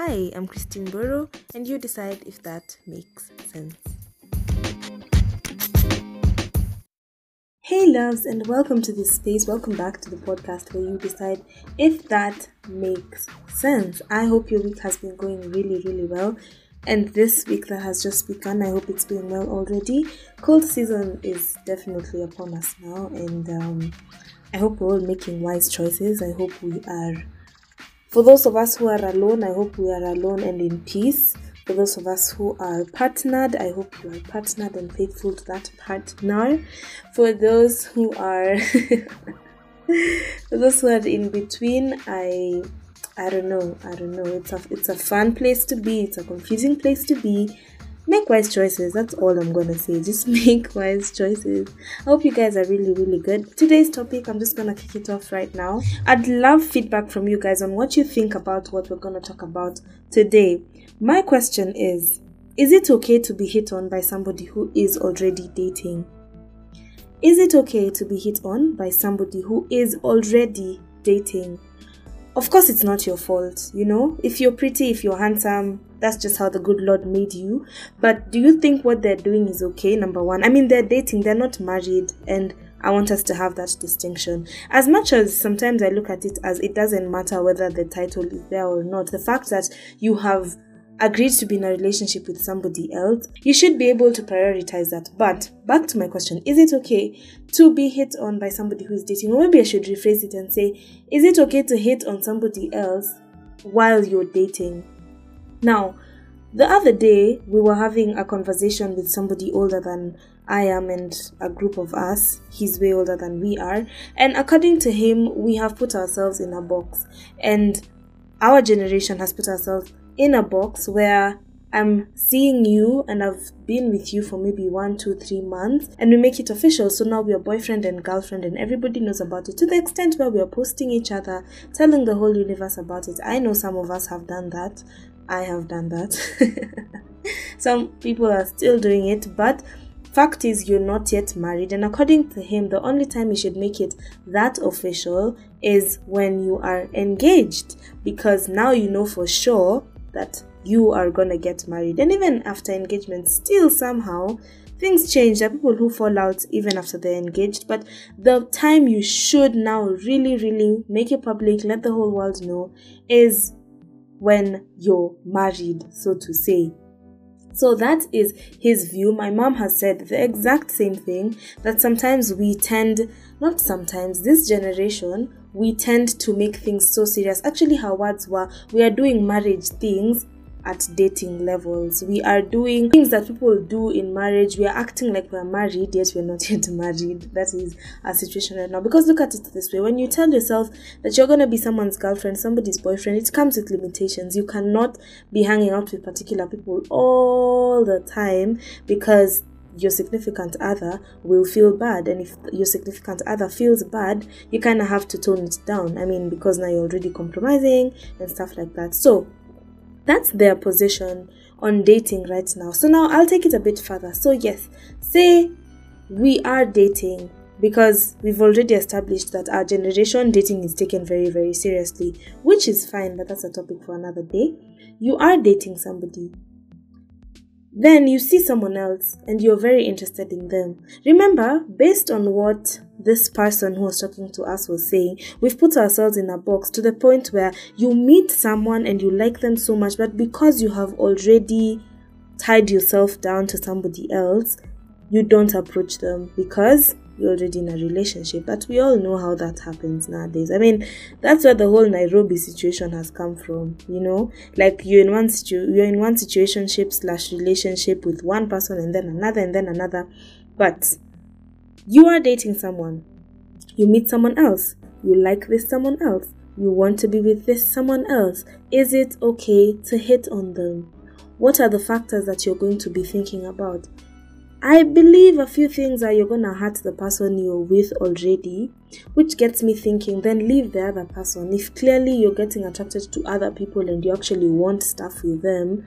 Hi, I'm Christine Burrow, and you decide if that makes sense. Hey, loves, and welcome to this space. Welcome back to the podcast where you decide if that makes sense. I hope your week has been going really, really well. And this week that has just begun, I hope it's been well already. Cold season is definitely upon us now, and um, I hope we're all making wise choices. I hope we are for those of us who are alone, I hope we are alone and in peace. For those of us who are partnered, I hope you are partnered and faithful to that partner. For those who are for those who are in between, I I don't know, I don't know. It's a it's a fun place to be, it's a confusing place to be make wise choices. That's all I'm gonna say. Just make wise choices. I hope you guys are really, really good. Today's topic, I'm just gonna kick it off right now. I'd love feedback from you guys on what you think about what we're gonna talk about today. My question is Is it okay to be hit on by somebody who is already dating? Is it okay to be hit on by somebody who is already dating? Of course, it's not your fault, you know? If you're pretty, if you're handsome, that's just how the good Lord made you. But do you think what they're doing is okay? Number one, I mean, they're dating, they're not married, and I want us to have that distinction. As much as sometimes I look at it as it doesn't matter whether the title is there or not, the fact that you have agreed to be in a relationship with somebody else, you should be able to prioritize that. But back to my question is it okay to be hit on by somebody who is dating? Or maybe I should rephrase it and say, is it okay to hit on somebody else while you're dating? Now, the other day, we were having a conversation with somebody older than I am and a group of us. He's way older than we are. And according to him, we have put ourselves in a box. And our generation has put ourselves in a box where I'm seeing you and I've been with you for maybe one, two, three months, and we make it official. So now we are boyfriend and girlfriend, and everybody knows about it to the extent where we are posting each other, telling the whole universe about it. I know some of us have done that. I have done that. Some people are still doing it, but fact is you're not yet married and according to him the only time you should make it that official is when you are engaged because now you know for sure that you are to get married and even after engagement still somehow things change there are people who fall out even after they're engaged but the time you should now really really make it public let the whole world know is when you're married, so to say. So that is his view. My mom has said the exact same thing that sometimes we tend, not sometimes, this generation, we tend to make things so serious. Actually, her words were, we are doing marriage things at dating levels. We are doing things that people do in marriage. We are acting like we're married, yet we're not yet married. That is our situation right now. Because look at it this way when you tell yourself that you're going to be someone's girlfriend, somebody's boyfriend, it comes with limitations. You cannot be hanging out with particular people all the time because your significant other will feel bad and if your significant other feels bad you kind of have to tone it down i mean because now you're already compromising and stuff like that so that's their position on dating right now. So now I'll take it a bit further. So, yes, say we are dating because we've already established that our generation dating is taken very, very seriously, which is fine, but that's a topic for another day. You are dating somebody, then you see someone else and you're very interested in them. Remember, based on what this person who was talking to us was saying, we've put ourselves in a box to the point where you meet someone and you like them so much, but because you have already tied yourself down to somebody else, you don't approach them because you're already in a relationship. But we all know how that happens nowadays. I mean, that's where the whole Nairobi situation has come from. You know, like you're in one situ- you're in one situationship slash relationship with one person and then another and then another, but you are dating someone. You meet someone else. You like this someone else. You want to be with this someone else. Is it okay to hit on them? What are the factors that you're going to be thinking about? I believe a few things are you're gonna hurt the person you're with already, which gets me thinking, then leave the other person. If clearly you're getting attracted to other people and you actually want stuff with them,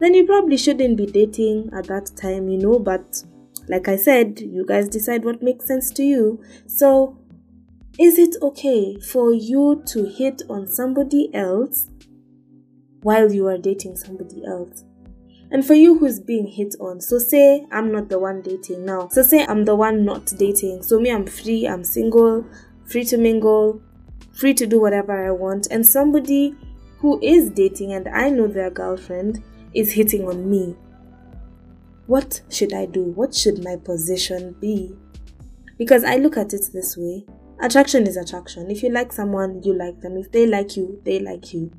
then you probably shouldn't be dating at that time, you know. But like I said, you guys decide what makes sense to you. So, is it okay for you to hit on somebody else while you are dating somebody else. And for you who's being hit on, so say I'm not the one dating now. So say I'm the one not dating. So me, I'm free, I'm single, free to mingle, free to do whatever I want. And somebody who is dating and I know their girlfriend is hitting on me. What should I do? What should my position be? Because I look at it this way attraction is attraction. If you like someone, you like them. If they like you, they like you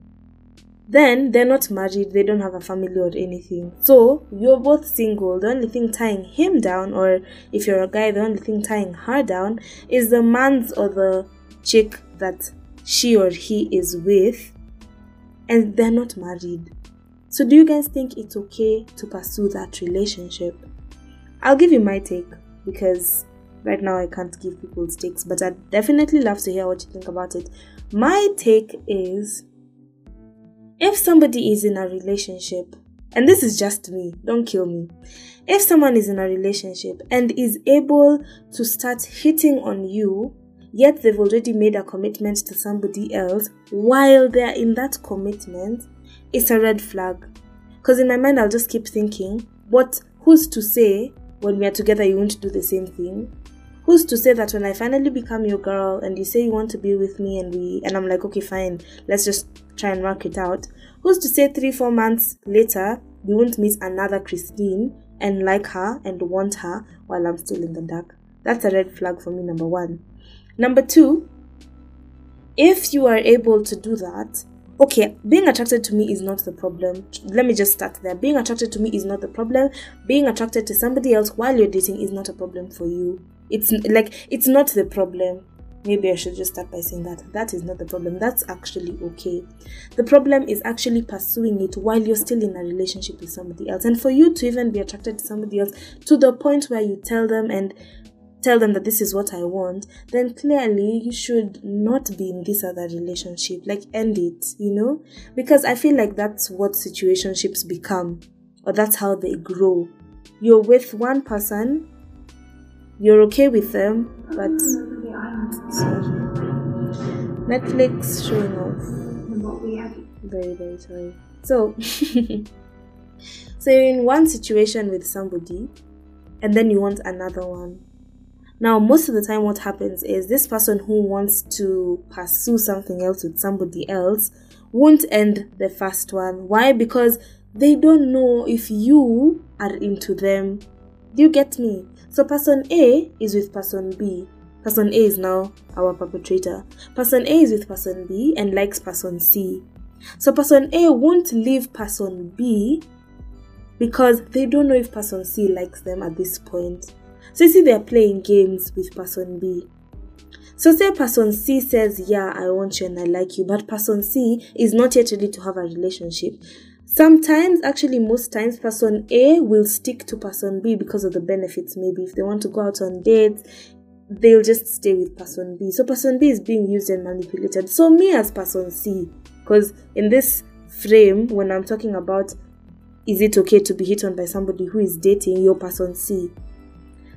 then they're not married, they don't have a family or anything. So you're both single. The only thing tying him down, or if you're a guy, the only thing tying her down is the man's or the chick that she or he is with, and they're not married. So, do you guys think it's okay to pursue that relationship? I'll give you my take because right now I can't give people's takes, but I'd definitely love to hear what you think about it. My take is if somebody is in a relationship, and this is just me, don't kill me. If someone is in a relationship and is able to start hitting on you, yet they've already made a commitment to somebody else while they're in that commitment, it's a red flag. Because in my mind, I'll just keep thinking, what, who's to say when we are together you won't do the same thing? Who's to say that when I finally become your girl and you say you want to be with me and we and I'm like, okay, fine, let's just try and work it out. Who's to say three, four months later we won't meet another Christine and like her and want her while I'm still in the dark? That's a red flag for me, number one. Number two, if you are able to do that, okay, being attracted to me is not the problem. Let me just start there. Being attracted to me is not the problem. Being attracted to somebody else while you're dating is not a problem for you. It's like it's not the problem. Maybe I should just start by saying that. That is not the problem. That's actually okay. The problem is actually pursuing it while you're still in a relationship with somebody else. And for you to even be attracted to somebody else to the point where you tell them and tell them that this is what I want, then clearly you should not be in this other relationship. Like, end it, you know? Because I feel like that's what situationships become, or that's how they grow. You're with one person, you're okay with them, but. Netflix showing off. Very, very sorry. So, so you're in one situation with somebody, and then you want another one now, most of the time, what happens is this person who wants to pursue something else with somebody else won't end the first one. Why? Because they don't know if you are into them. Do you get me? So, person A is with person B. Person A is now our perpetrator. Person A is with person B and likes person C. So, person A won't leave person B because they don't know if person C likes them at this point. So you see, they're playing games with person B. So say person C says, Yeah, I want you and I like you, but person C is not yet ready to have a relationship. Sometimes, actually, most times, person A will stick to person B because of the benefits. Maybe if they want to go out on dates, they'll just stay with person B. So person B is being used and manipulated. So me as person C, because in this frame, when I'm talking about is it okay to be hit on by somebody who is dating your person C,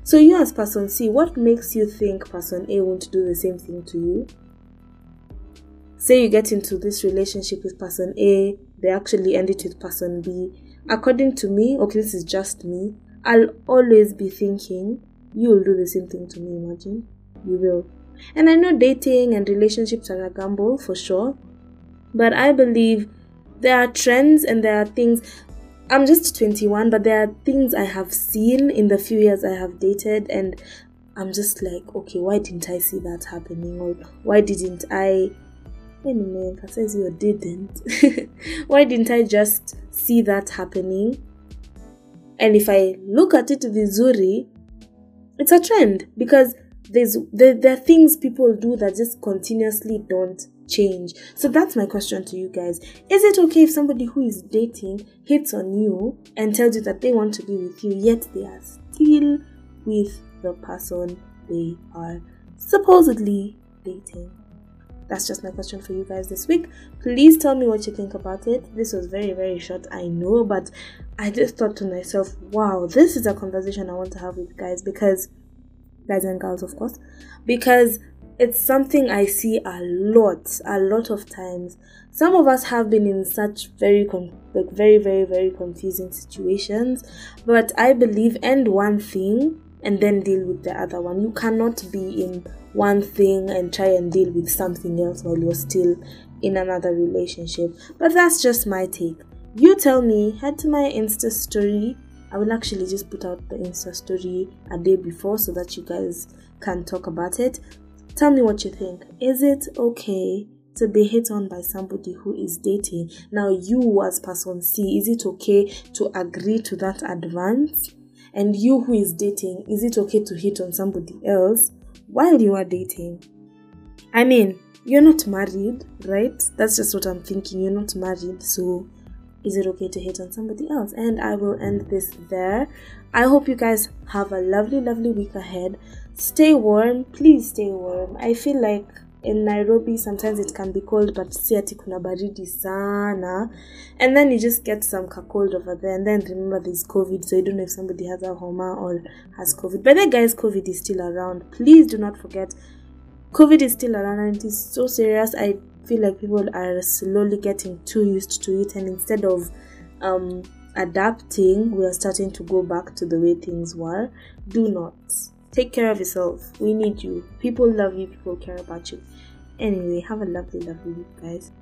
so, you as person C, what makes you think person A won't do the same thing to you? Say you get into this relationship with person A, they actually end it with person B. According to me, okay, this is just me, I'll always be thinking, you will do the same thing to me, imagine. You will. And I know dating and relationships are a gamble for sure, but I believe there are trends and there are things I'm just 21, but there are things I have seen in the few years I have dated, and I'm just like, okay, why didn't I see that happening? Or why didn't I? Anyway, says you didn't. why didn't I just see that happening? And if I look at it vizuri, it's a trend because there's there, there are things people do that just continuously don't change. So that's my question to you guys. Is it okay if somebody who is dating hits on you and tells you that they want to be with you, yet they are still with the person they are supposedly dating? That's just my question for you guys this week. Please tell me what you think about it. This was very, very short, I know, but I just thought to myself, wow, this is a conversation I want to have with guys because, guys and girls, of course, because it's something I see a lot, a lot of times. Some of us have been in such very, like very, very, very confusing situations. But I believe end one thing and then deal with the other one. You cannot be in one thing and try and deal with something else while you're still in another relationship. But that's just my take. You tell me, head to my Insta story. I will actually just put out the Insta story a day before so that you guys can talk about it. Tell me what you think. Is it okay to be hit on by somebody who is dating? Now, you as person C, is it okay to agree to that advance? And you who is dating, is it okay to hit on somebody else while you are dating? I mean, you're not married, right? That's just what I'm thinking. You're not married, so is it okay to hit on somebody else? And I will end this there. I hope you guys have a lovely, lovely week ahead. Stay warm. Please stay warm. I feel like in nairobi sometimes it can be cold but si kuna baridi sana. And then you just get some cold over there. And then remember there's covid so you don't know if somebody has a homa or has covid. But then guys covid is still around. Please do not forget covid is still around and it is so serious. I feel like people are slowly getting too used to it and instead of um adapting we are starting to go back to the way things were do not Take care of yourself. We need you. People love you. People care about you. Anyway, have a lovely, lovely week, guys.